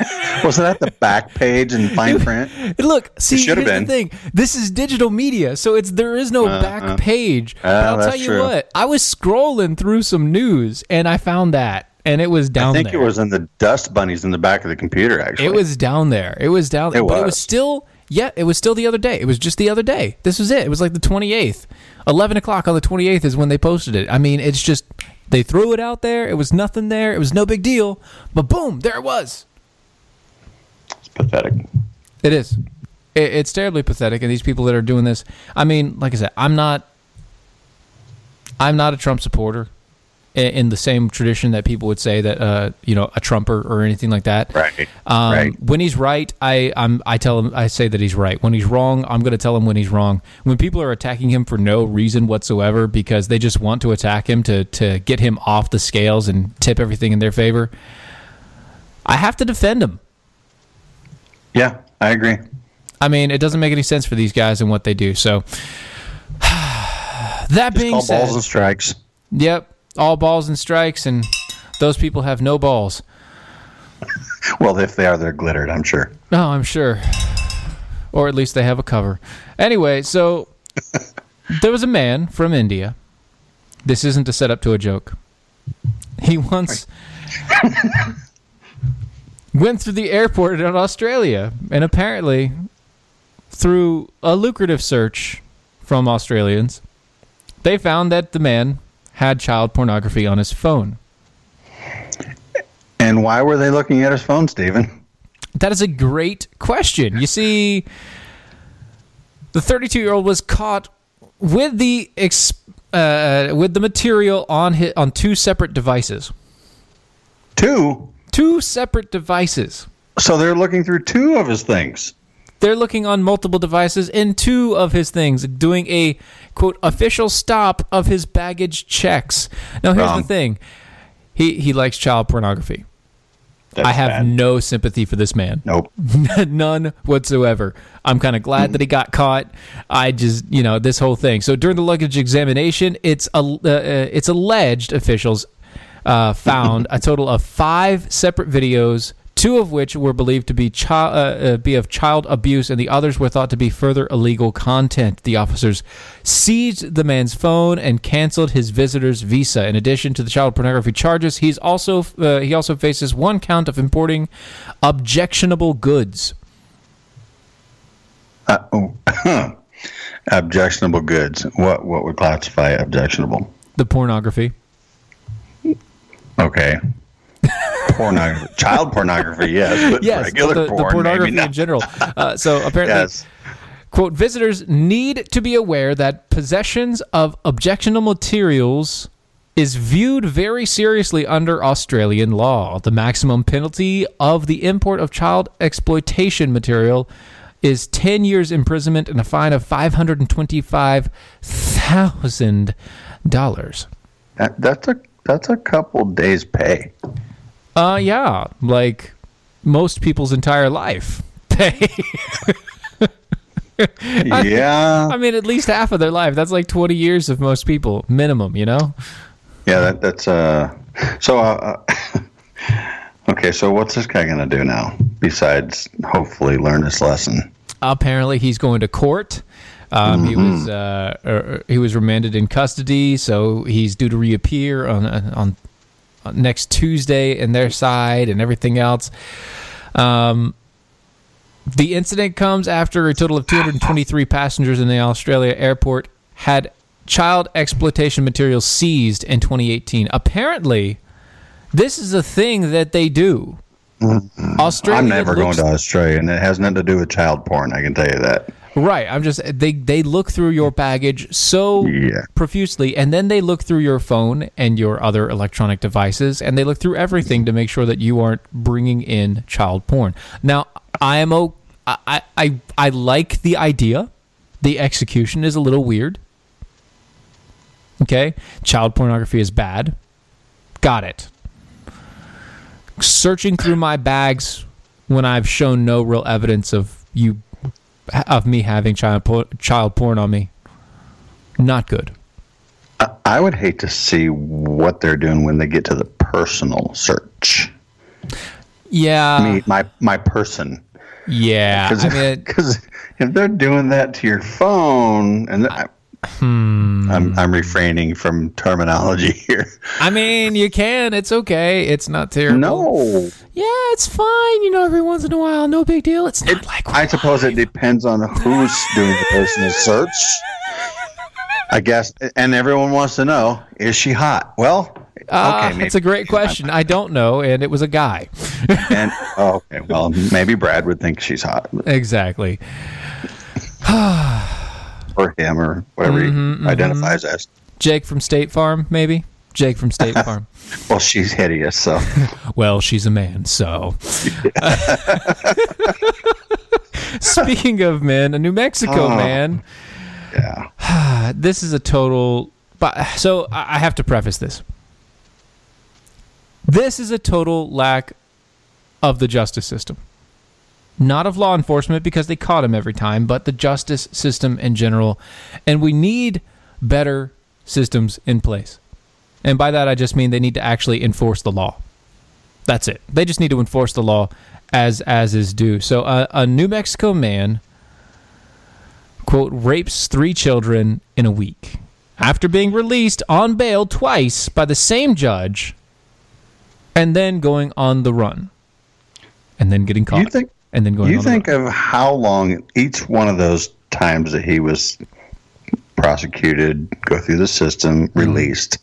B: Was it at the back page in fine print?
A: look, see, here's
B: have
A: the thing. This is digital media, so it's there is no uh-huh. back page. Oh, but I'll tell you
B: true.
A: what, I was scrolling through some news and I found that, and it was down there.
B: I think
A: there.
B: it was in the dust bunnies in the back of the computer, actually.
A: It was down there. It was down there.
B: It
A: but it was
B: was.
A: still, yeah, it was still the other day. It was just the other day. This was it. It was like the 28th. 11 o'clock on the 28th is when they posted it. I mean, it's just, they threw it out there. It was nothing there. It was no big deal. But boom, there it was.
B: Pathetic.
A: It is. It, it's terribly pathetic. And these people that are doing this, I mean, like I said, I'm not, I'm not a Trump supporter in the same tradition that people would say that, uh, you know, a Trumper or anything like that.
B: Right.
A: Um,
B: right.
A: When he's right, I I'm, I tell him I say that he's right. When he's wrong, I'm going to tell him when he's wrong. When people are attacking him for no reason whatsoever because they just want to attack him to to get him off the scales and tip everything in their favor, I have to defend him.
B: Yeah, I agree.
A: I mean, it doesn't make any sense for these guys and what they do. So that being
B: Call
A: said,
B: balls and strikes.
A: yep, all balls and strikes, and those people have no balls.
B: Well, if they are, they're glittered, I'm sure.
A: Oh, I'm sure. Or at least they have a cover. Anyway, so there was a man from India. This isn't a setup to a joke. He once went through the airport in Australia, and apparently, through a lucrative search from Australians, they found that the man had child pornography on his phone.
B: And why were they looking at his phone, Stephen?
A: That is a great question. You see, the 32 year old was caught with the ex- uh, with the material on his, on two separate devices.
B: Two.
A: Two separate devices.
B: So they're looking through two of his things.
A: They're looking on multiple devices in two of his things, doing a quote official stop of his baggage checks. Now here's
B: Wrong.
A: the thing: he he likes child pornography.
B: That's
A: I have
B: bad.
A: no sympathy for this man.
B: Nope.
A: None whatsoever. I'm kind of glad that he got caught. I just, you know, this whole thing. So during the luggage examination, it's a, uh, uh, it's alleged officials uh, found a total of five separate videos, two of which were believed to be child uh, uh, be of child abuse, and the others were thought to be further illegal content. The officers seized the man's phone and canceled his visitor's visa. In addition to the child pornography charges, he's also uh, he also faces one count of importing objectionable goods.
B: Uh, oh. objectionable goods. What what would classify objectionable?
A: The pornography.
B: Okay. pornography, child pornography, yes, but
A: Yes,
B: regular
A: the, the
B: porn,
A: pornography
B: maybe not.
A: in general. Uh, so apparently,
B: Yes.
A: quote, visitors need to be aware that possessions of objectionable materials is viewed very seriously under Australian law. The maximum penalty of the import of child exploitation material is 10 years imprisonment and a fine of $525,000.
B: That, that's a that's a couple days pay.
A: Uh yeah, like most people's entire life pay.
B: yeah.
A: I mean, at least half of their life. That's like 20 years of most people, minimum, you know?
B: Yeah, that, that's uh. So, uh, uh, okay. So, what's this guy gonna do now? Besides, hopefully, learn this lesson.
A: Apparently, he's going to court. Um, He was uh, er, he was remanded in custody, so he's due to reappear on on, on next Tuesday in their side and everything else. Um, the incident comes after a total of 223 passengers in the Australia airport had child exploitation materials seized in 2018. Apparently, this is a thing that they do. Australia
B: I'm never going to Australia, and it has nothing to do with child porn. I can tell you that.
A: Right. I'm just they they look through your baggage so
B: Yeah.
A: profusely and then they look through your phone and your other electronic devices and they look through everything to make sure that you aren't bringing in child porn. Now, I am o- I, I I like the idea. The execution is a little weird. Okay, child pornography is bad. Got it. Searching through my bags when I've shown no real evidence of you of me having child por- child porn on me. Not good.
B: I, I would hate to see what they're doing when they get to the personal search.
A: Yeah.
B: Me, my my person.
A: Yeah.
B: Because
A: I mean,
B: if they're doing that to your phone, and I,
A: Hmm.
B: I'm I'm refraining from terminology here.
A: I mean, you can. It's okay. It's not terrible.
B: No,
A: Yeah, it's fine. You know, every once in a while, no big deal. It's not like
B: I suppose it depends on who's doing the personal search. I guess, and everyone wants to know: Is she hot? Well,
A: Uh,
B: okay,
A: it's a great question. I don't know, and it was a guy.
B: And oh, okay, well, maybe Brad would think she's hot,
A: exactly.
B: or him, or whatever
A: Mm-hmm,
B: he identifies as.
A: Jake from State Farm, maybe. Jake from State Farm.
B: Well, she's hideous, so
A: Well, she's a man, so. Speaking of men, a New Mexico
B: Oh.
A: man.
B: yeah.
A: This is a total. But so I have to preface this. This is a total lack of the justice system. Not of law enforcement because they caught him every time, but the justice system in general. And we need better systems in place. And by that, I just mean they need to actually enforce the law. That's it. They just need to enforce the law as as is due. So uh, a New Mexico man quote rapes three children in a week after being released on bail twice by the same judge and then going on the run and then getting caught
B: You think?
A: And then going
B: You think of how long each one of those times that he was prosecuted, go through the system,
A: Mm-hmm.
B: released.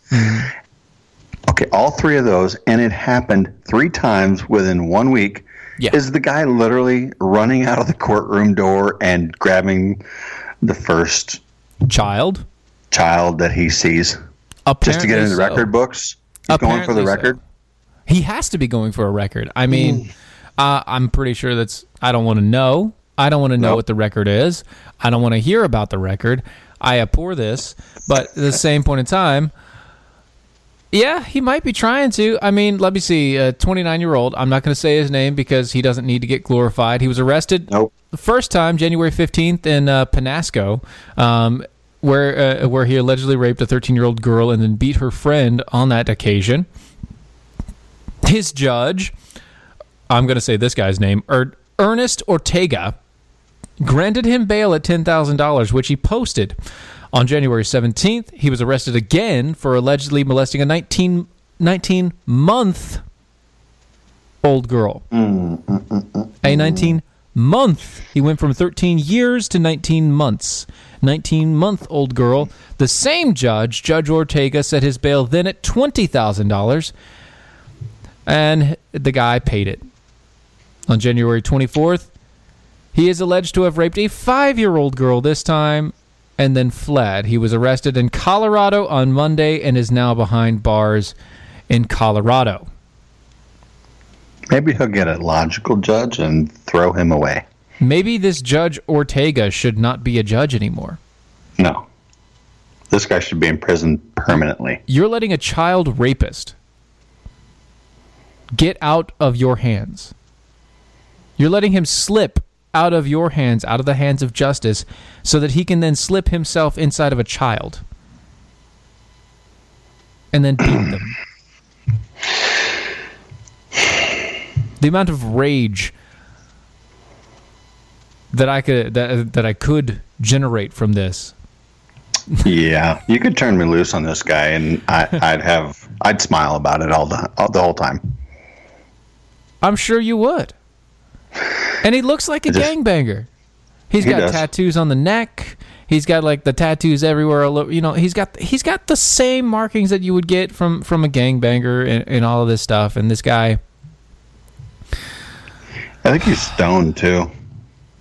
B: Okay, all three of those, and it happened three times within one week.
A: Yeah.
B: Is the guy literally running out of the courtroom door and grabbing the first
A: child
B: child that he sees just to get in the
A: so.
B: record books? He's going for the
A: Apparently so.
B: record.
A: He has to be going for a record. I mean, uh, I'm pretty sure that's. I don't want to know. I don't want to know
B: Nope.
A: what the record is. I don't want to hear about the record. I abhor this. But at the same point in time, yeah, he might be trying to. I mean, let me see. A 29 year old. I'm not going to say his name because he doesn't need to get glorified. He was arrested
B: Nope.
A: the first time, January 15th, in uh, Penasco, um, where uh, where he allegedly raped a 13 year old girl and then beat her friend on that occasion. His judge, I'm going to say this guy's name, er- Ernest Ortega, granted him bail at $10,000, which he posted on January 17th. He was arrested again for allegedly molesting a 19, 19 month old girl. A 19 month. He went from 13 years to 19 months. 19 month old girl. The same judge, Judge Ortega, set his bail then at $20,000, and the guy paid it. On January 24th, he is alleged to have raped a five year old girl this time and then fled. He was arrested in Colorado on Monday and is now behind bars in Colorado.
B: Maybe he'll get a logical judge and throw him away.
A: Maybe this Judge Ortega should not be a judge anymore.
B: No. This guy should be in prison permanently.
A: You're letting a child rapist get out of your hands. You're letting him slip out of your hands, out of the hands of justice, so that he can then slip himself inside of a child and then beat them. The amount of rage that I could that, that I could generate from this
B: Yeah, you could turn me loose on this guy, and I, I'd have I'd smile about it all the all, the whole time.
A: I'm sure you would. And he looks like a
B: just-
A: gangbanger. He's
B: He
A: got
B: does.
A: tattoos on the neck. He's got like the tattoos everywhere. over- You know, he's got he's got the same markings that you would get from from a gangbanger and, and all of this stuff. And this guy,
B: I think he's stoned too,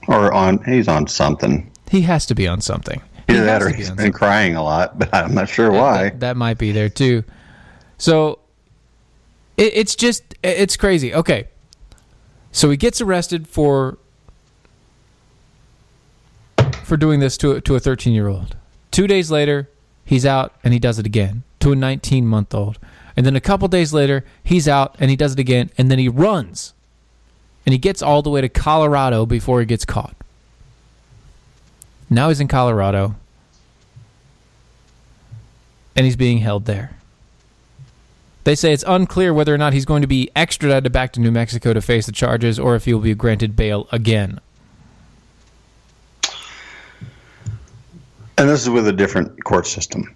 B: or on he's on something.
A: he has to be on something. He
B: Either that or he's been crying a lot, but I'm not sure why.
A: That, that might be there too. So it, it's just it's crazy. Okay, so he gets arrested for for doing this to a, to a 13 year old. Two days later, he's out and he does it again to a 19 month old. And then a couple days later, he's out and he does it again. And then he runs. And he gets all the way to Colorado before he gets caught. Now he's in Colorado. And he's being held there. They say it's unclear whether or not he's going to be extradited back to New Mexico to face the charges or if he will be granted bail again.
B: And this is with a different court system.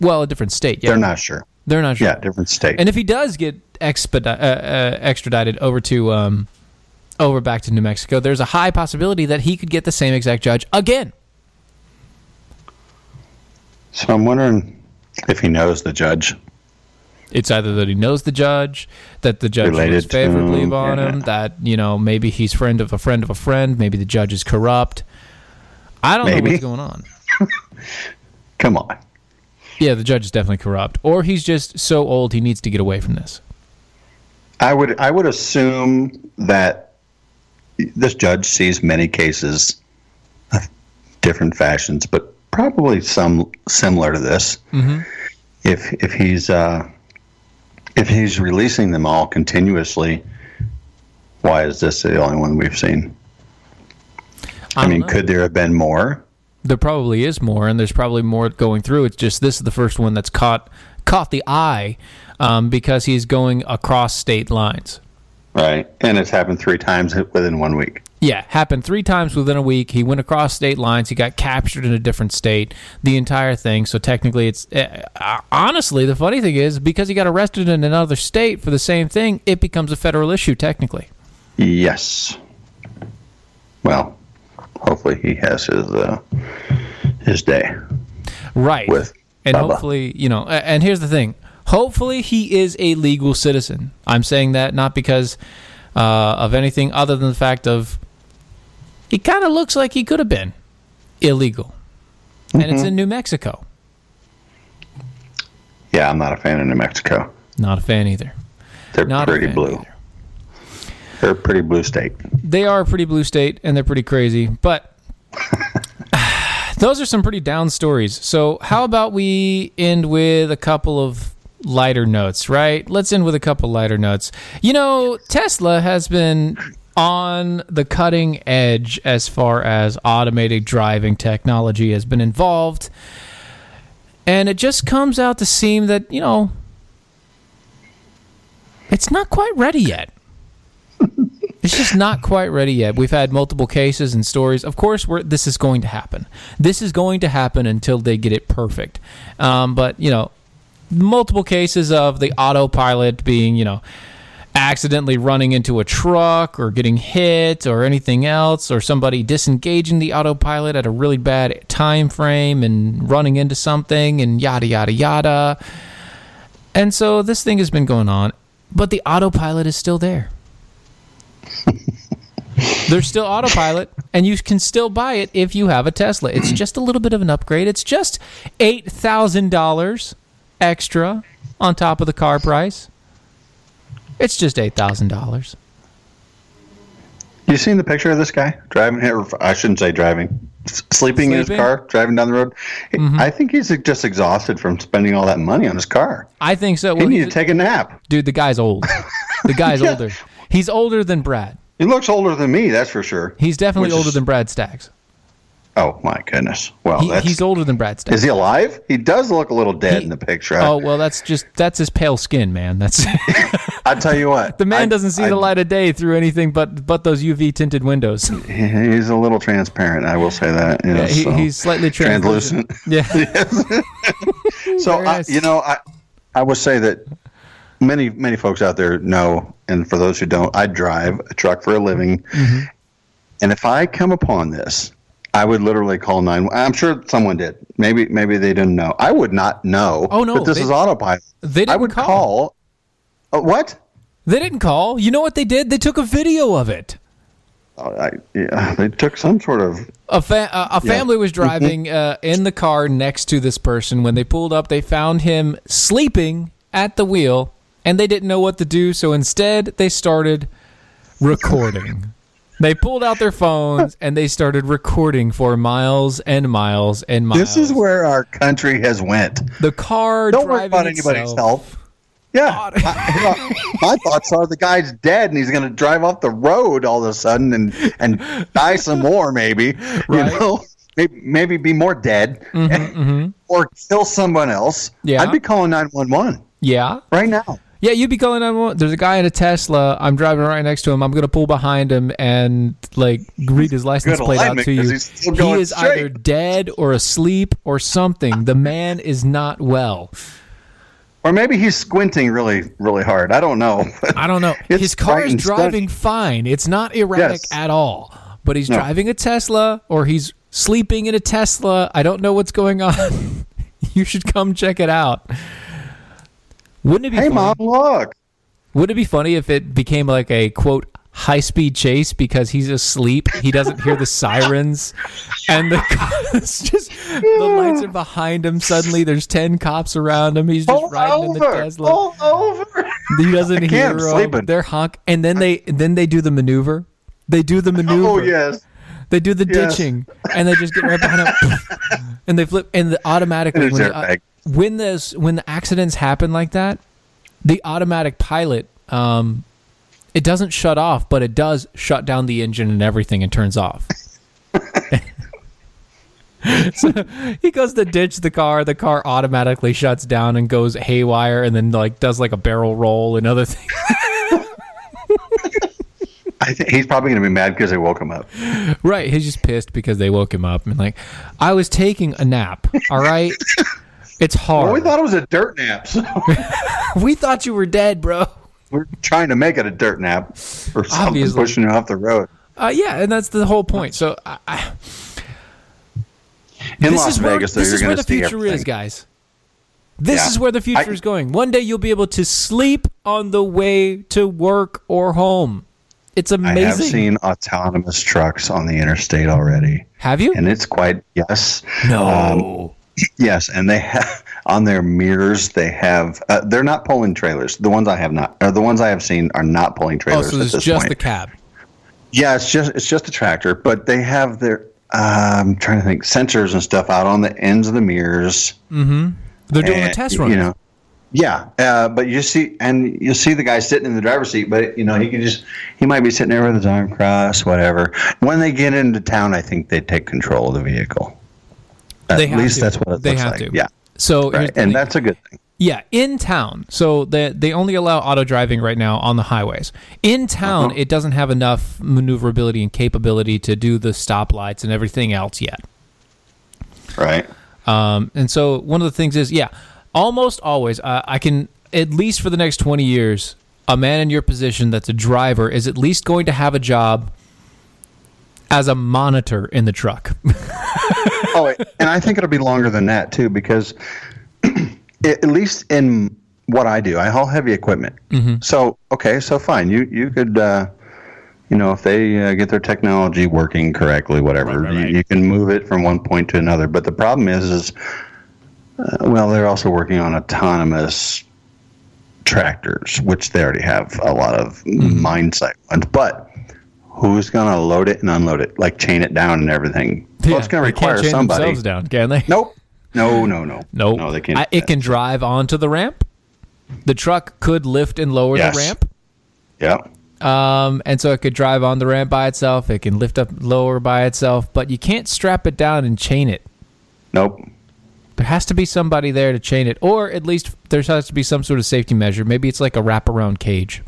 A: Well, a different state. Yeah.
B: They're not sure.
A: They're not sure.
B: Yeah, different state.
A: And if he does get expedi- uh, uh, extradited over to um, over back to New Mexico, there's a high possibility that he could get the same exact judge again.
B: so I'm wondering if he knows the judge.
A: It's either that he knows the judge, that the judge
B: Related to
A: favorably
B: him,
A: upon
B: yeah.
A: him, that you know maybe he's friend of a friend of a friend, maybe the judge is corrupt. I don't know what's going on.
B: Come on.
A: Yeah, the judge is definitely corrupt, or he's just so old he needs to get away from this.
B: I would I would assume that this judge sees many cases of different fashions, but probably some similar to this. If if he's uh, if he's releasing them all continuously, why is this the only one we've seen? I,
A: don't
B: mean,
A: know.
B: could there have been more?
A: There probably is more, and there's probably more going through. It's just this is the first one that's caught caught the eye um, because he's going across state lines.
B: Right, and it's happened three times within one week.
A: Yeah, happened three times within a week. He went across state lines. He got captured in a different state. The entire thing. So technically, it's uh, honestly the funny thing is because he got arrested in another state for the same thing, it becomes a federal issue technically.
B: Yes. Well, hopefully he has his uh, his day.
A: Right.
B: With
A: and
B: Bubba.
A: hopefully, you know, and here's the thing. Hopefully he is a legal citizen. I'm saying that not because uh, of anything other than the fact of he kind of looks like he could have been illegal. And
B: Mm-hmm.
A: it's in New Mexico.
B: Yeah, I'm not a fan of New Mexico.
A: Not a fan either.
B: They're
A: Not
B: pretty blue.
A: either.
B: They're a pretty blue state.
A: They are a pretty blue state and they're pretty crazy, but those are some pretty down stories. So, how about we end with a couple of lighter notes, right? Let's end with a couple lighter notes. You know, Tesla has been on the cutting edge as far as automated driving technology has been involved. And it just comes out to seem that, you know, it's not quite ready yet. It's just not quite ready yet. We've had multiple cases and stories. Of course, this is going to happen. This is going to happen until they get it perfect. Um, but you know, multiple cases of the autopilot being, you know, accidentally running into a truck or getting hit or anything else, or somebody disengaging the autopilot at a really bad time frame and running into something and yada yada yada. And so this thing has been going on, but the autopilot is still there. There's still autopilot, and you can still buy it if you have a Tesla. It's just a little bit of an upgrade. It's just eight thousand dollars extra on top of the car price. It's just eight thousand dollars.
B: You seen the picture of this guy driving here? I shouldn't say driving. S- Sleeping, in his car, driving down the road. Mm-hmm. I think he's just exhausted from spending all that money on his car.
A: I think so.
B: He
A: Well,
B: needs to take a nap.
A: dude, the guy's old. The guy's
B: Yeah.
A: older. He's older than Brad.
B: He looks older than me, that's for sure.
A: He's definitely older
B: is-
A: than Brad Staggs.
B: Oh my goodness! Well,
A: He, he's older than Brad Staggs.
B: is he alive? He does look a little dead
A: He-
B: in the picture.
A: Oh well, that's just that's his pale skin, man. That's
B: I tell you what,
A: the man
B: I-
A: doesn't see
B: I-
A: the light of day through anything but but those UV tinted windows.
B: He's a little transparent. I will say that.
A: Yeah,
B: Yes,
A: he,
B: so.
A: he's slightly
B: translucent.
A: translucent. Yeah.
B: So
A: Very
B: I, you know, I I would say that many many folks out there know, and for those who don't, I drive a truck for a living,
A: Mm-hmm.
B: and if I come upon this, I would literally call nine. I'm sure someone did. Maybe maybe they didn't know. I would not know.
A: Oh, no,
B: that this
A: they-
B: is autopilot.
A: They didn't
B: I would
A: call.
B: call. Uh, what?
A: They didn't call. You know what they did? They took a video of it.
B: Oh, I, yeah, they took some sort of
A: A, fa- a, a family was driving uh, in the car next to this person. When they pulled up, they found him sleeping at the wheel, and they didn't know what to do. So instead, they started recording. They pulled out their phones and they started recording for miles and miles and miles.
B: This is where our country has went.
A: the car
B: Don't worry about anybody's health. Yeah, my, my thoughts are the guy's dead and he's going to drive off the road all of a sudden and and die some more, maybe.
A: Right.
B: You know, maybe maybe be more dead mm-hmm, mm-hmm. or kill someone else.
A: Yeah.
B: I'd be calling nine one one
A: Yeah.
B: right now.
A: Yeah, you'd be calling 911. There's a guy in a Tesla. I'm driving right next to him. I'm going to pull behind him and like read his license
B: Good
A: plate out to you. He is
B: straight.
A: either dead or asleep or something. The man is not well.
B: Or maybe he's squinting really, really hard. I don't know.
A: I don't know. His car is driving fine. It's not erratic
B: Yes.
A: at all. But he's
B: No.
A: driving a Tesla or he's sleeping in a Tesla. I don't know what's going on. you should come check it out. Wouldn't it be
B: hey,
A: funny?
B: mom, look.
A: Would it be funny if it became like a quote high speed chase because he's asleep? He doesn't hear the sirens, and the cops just the lights are behind him. Suddenly, there's ten cops around him. He's just
B: Pull
A: riding in the
B: over.
A: Tesla.
B: Pull over.
A: He doesn't
B: I
A: hear
B: can't, I'm
A: 'em.
B: sleeping.
A: They're honk, and then they then they do the maneuver. They do the oh, maneuver.
B: Oh yes.
A: They do the
B: Yes.
A: ditching, and they just get right behind him, and they flip, and the automatically when
B: his
A: the,
B: airbag.
A: When this when the accidents happen like that, the automatic pilot, um, it doesn't shut off, but it does shut down the engine and everything and turns off. so he goes to ditch the car. The car automatically shuts down and goes haywire, and then like does like a barrel roll and other things.
B: I think he's probably going to be mad because they woke him up.
A: Right, he's just pissed because they woke him up and like, I was taking a nap. All right, it's hard.
B: Well, we thought it was a dirt nap. So
A: we thought you were dead, bro.
B: we're trying to make it a dirt nap or something,
A: Obviously.
B: pushing you off the road.
A: Uh, yeah, and that's the whole point. So I, I,
B: In
A: this
B: Las
A: is where,
B: Vegas, though,
A: this is where the future
B: everything.
A: is, guys. This
B: Yeah.
A: is where the future
B: I-
A: is going. One day you'll be able to sleep on the way to work or home. It's amazing.
B: I have seen autonomous trucks on the interstate already,
A: Have you?
B: and it's quite yes,
A: no.
B: Yes. And they have on their mirrors they have. Uh, they're not pulling trailers. The ones I have not, or the ones I have seen are not pulling trailers.
A: oh,
B: trailers
A: so
B: at
A: there's
B: this
A: just
B: point.
A: the cab.
B: Yeah, it's just it's just a tractor, but they have their um, I'm trying to think sensors and stuff out on the ends of the mirrors. Mm-hmm.
A: They're doing a
B: And,
A: test run.
B: You know, yeah, uh, but you see, and you see the guy sitting in the driver's seat, but you know he can just he might be sitting there with his arm crossed, whatever. When they get into town, I think they take control of the vehicle. At
A: They
B: least
A: to.
B: that's what it
A: they
B: looks
A: have
B: like.
A: to.
B: Yeah,
A: So
B: right, and
A: thing.
B: that's a good thing.
A: Yeah, in town. So they they only allow auto driving right now on the highways. In town,
B: Uh-huh.
A: it doesn't have enough maneuverability and capability to do the stoplights and everything else yet.
B: Right.
A: Um, and so one of the things is, yeah, almost always, uh, I can at least for the next twenty years, a man in your position that's a driver is at least going to have a job as a monitor in the truck.
B: oh, and I think it'll be longer than that too, because at least in what I do, I haul heavy equipment.
A: Mm-hmm.
B: So okay, so fine, you you could, uh, you know, if they uh, get their technology working correctly, whatever, You, you can move it from one point to another. But the problem is, is uh, well, they're also working on autonomous tractors, which they already have a lot of
A: Mm-hmm.
B: mindset ones, but. Who's gonna load it and unload it, like chain it down and everything? well, it's gonna
A: they can't
B: require
A: chain
B: somebody.
A: themselves down, can they?
B: Nope. No, no, no.
A: Nope.
B: No, they can't.
A: I, it can drive onto the ramp. The truck could lift and lower
B: Yes.
A: the ramp.
B: Yeah.
A: Um, and so it could drive on the ramp by itself. It can lift up lower by itself, but you can't strap it down and chain it.
B: Nope.
A: There has to be somebody there to chain it, or at least there has to be some sort of safety measure. Maybe it's like a wraparound cage.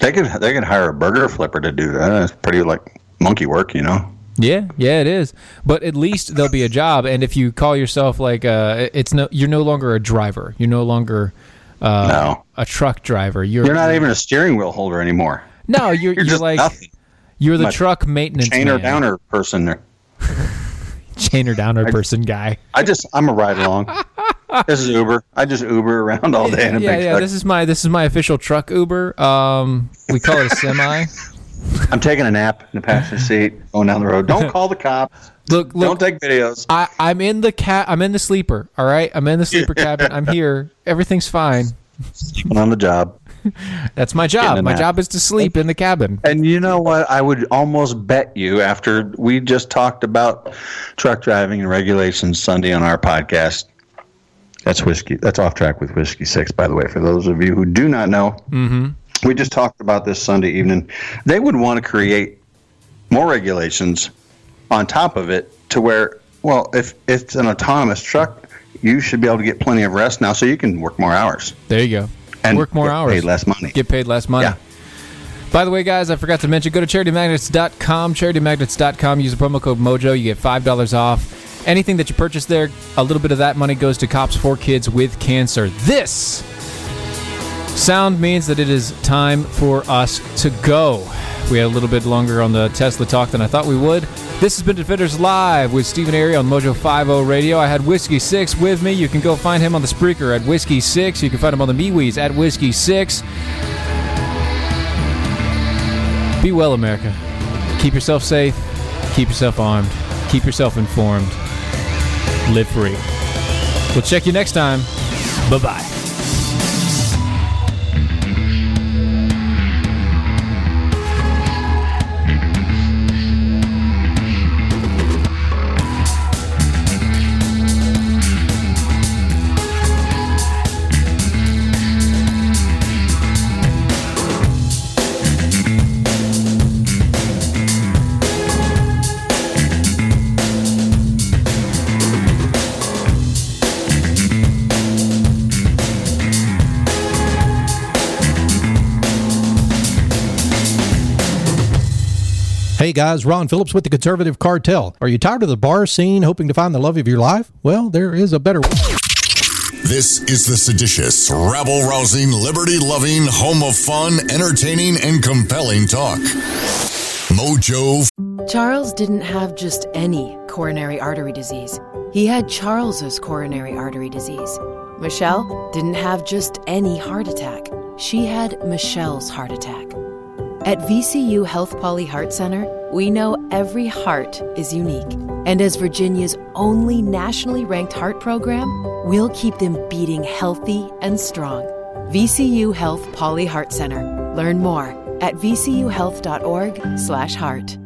B: They could they could hire a burger flipper to do that. It's pretty like monkey work, you know.
A: Yeah, yeah, it is. But at least there'll be a job. And if you call yourself like uh, it's no, you're no longer a driver. You're no longer uh,
B: No.
A: a truck driver. You're
B: You're not even a steering wheel holder anymore.
A: No, you're
B: You're
A: you're,
B: just
A: like
B: nothing.
A: you're the truck maintenance
B: Chainer
A: man.
B: downer person there.
A: chainer downer person guy.
B: I just I'm a ride along. this is Uber. I just Uber around all day in a
A: yeah,
B: big
A: yeah.
B: truck.
A: This is my this is my official truck Uber. Um, we call it a semi.
B: I'm taking a nap in the passenger seat, going down the road. Don't call the cops.
A: Look, look.
B: Don't take videos.
A: I, I'm in the cat. I'm in the sleeper. All right, I'm in the sleeper cabin. I'm here. Everything's fine.
B: Sleeping on the job.
A: That's my job. My
B: nap.
A: job is to sleep in the cabin.
B: And you know what? I would almost bet you after we just talked about truck driving and regulations Sunday on our podcast. That's whiskey. That's off track with whiskey six, by the way. For those of you who do not know, mm-hmm. we just talked about this Sunday evening. They would want to create more regulations on top of it to where, well, if it's an autonomous truck, you should be able to get plenty of rest now, so you can work more hours
A: There you go.
B: and
A: Work more
B: get
A: hours.
B: paid less money.
A: Get paid less money.
B: Yeah.
A: By the way, guys, I forgot to mention, go to charitymagnets.com, charitymagnets.com, use the promo code MOJO, you get $5 off. Anything that you purchase there, a little bit of that money goes to Cops for Kids with Cancer. This sound means that it is time for us to go. We had a little bit longer on the Tesla talk than I thought we would. This has been Defenders Live with Stephen Airy on Mojo 50 Radio. I had Whiskey 6 with me. You can go find him on the Spreaker at Whiskey 6. You can find him on the MeWe's at Whiskey 6. Be well, America. Keep yourself safe. Keep yourself armed. Keep yourself informed. Live free. We'll check you next time. Bye bye.
E: Hey guys, Ron Phillips with the Conservative Cartel. Are you tired of the bar scene hoping to find the love of your life? Well, there is a better way.
F: This is the seditious, rabble rousing, liberty loving, home of fun, entertaining, and compelling talk. Mojo
G: Charles didn't have just any coronary artery disease. He had Charles's coronary artery disease. Michelle didn't have just any heart attack. She had Michelle's heart attack. At VCU Health Pauley Heart Center, we know every heart is unique. And as Virginia's only nationally ranked heart program, we'll keep them beating healthy and strong. VCU Health Pauley Heart Center. Learn more at vcuhealth.org/heart.